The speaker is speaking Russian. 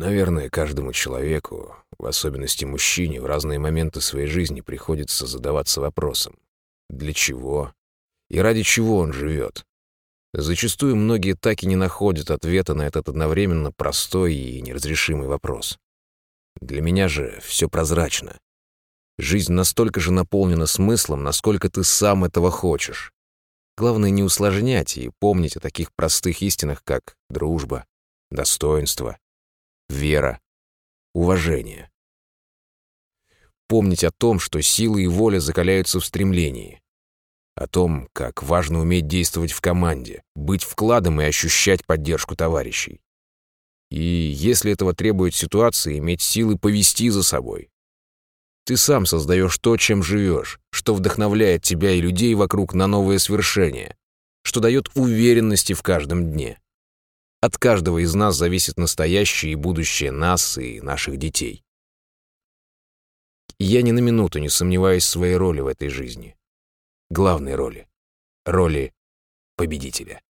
Наверное, каждому человеку, в особенности мужчине, в разные моменты своей жизни приходится задаваться вопросом, для чего и ради чего он живет. Зачастую многие так и не находят ответа на этот одновременно простой и неразрешимый вопрос. Для меня же все прозрачно. Жизнь настолько же наполнена смыслом, насколько ты сам этого хочешь. Главное не усложнять и помнить о таких простых истинах, как дружба, достоинство, вера, уважение. Помнить о том, что сила и воля закаляются в стремлении. О том, как важно уметь действовать в команде, быть вкладом и ощущать поддержку товарищей. И, если этого требует ситуация, иметь силы повести за собой. Ты сам создаешь то, чем живешь, что вдохновляет тебя и людей вокруг на новые свершения, что дает уверенности в каждом дне. От каждого из нас зависит настоящее и будущее нас и наших детей. я ни на минуту не сомневаюсь в своей роли в этой жизни. Главной роли. Роли победителя.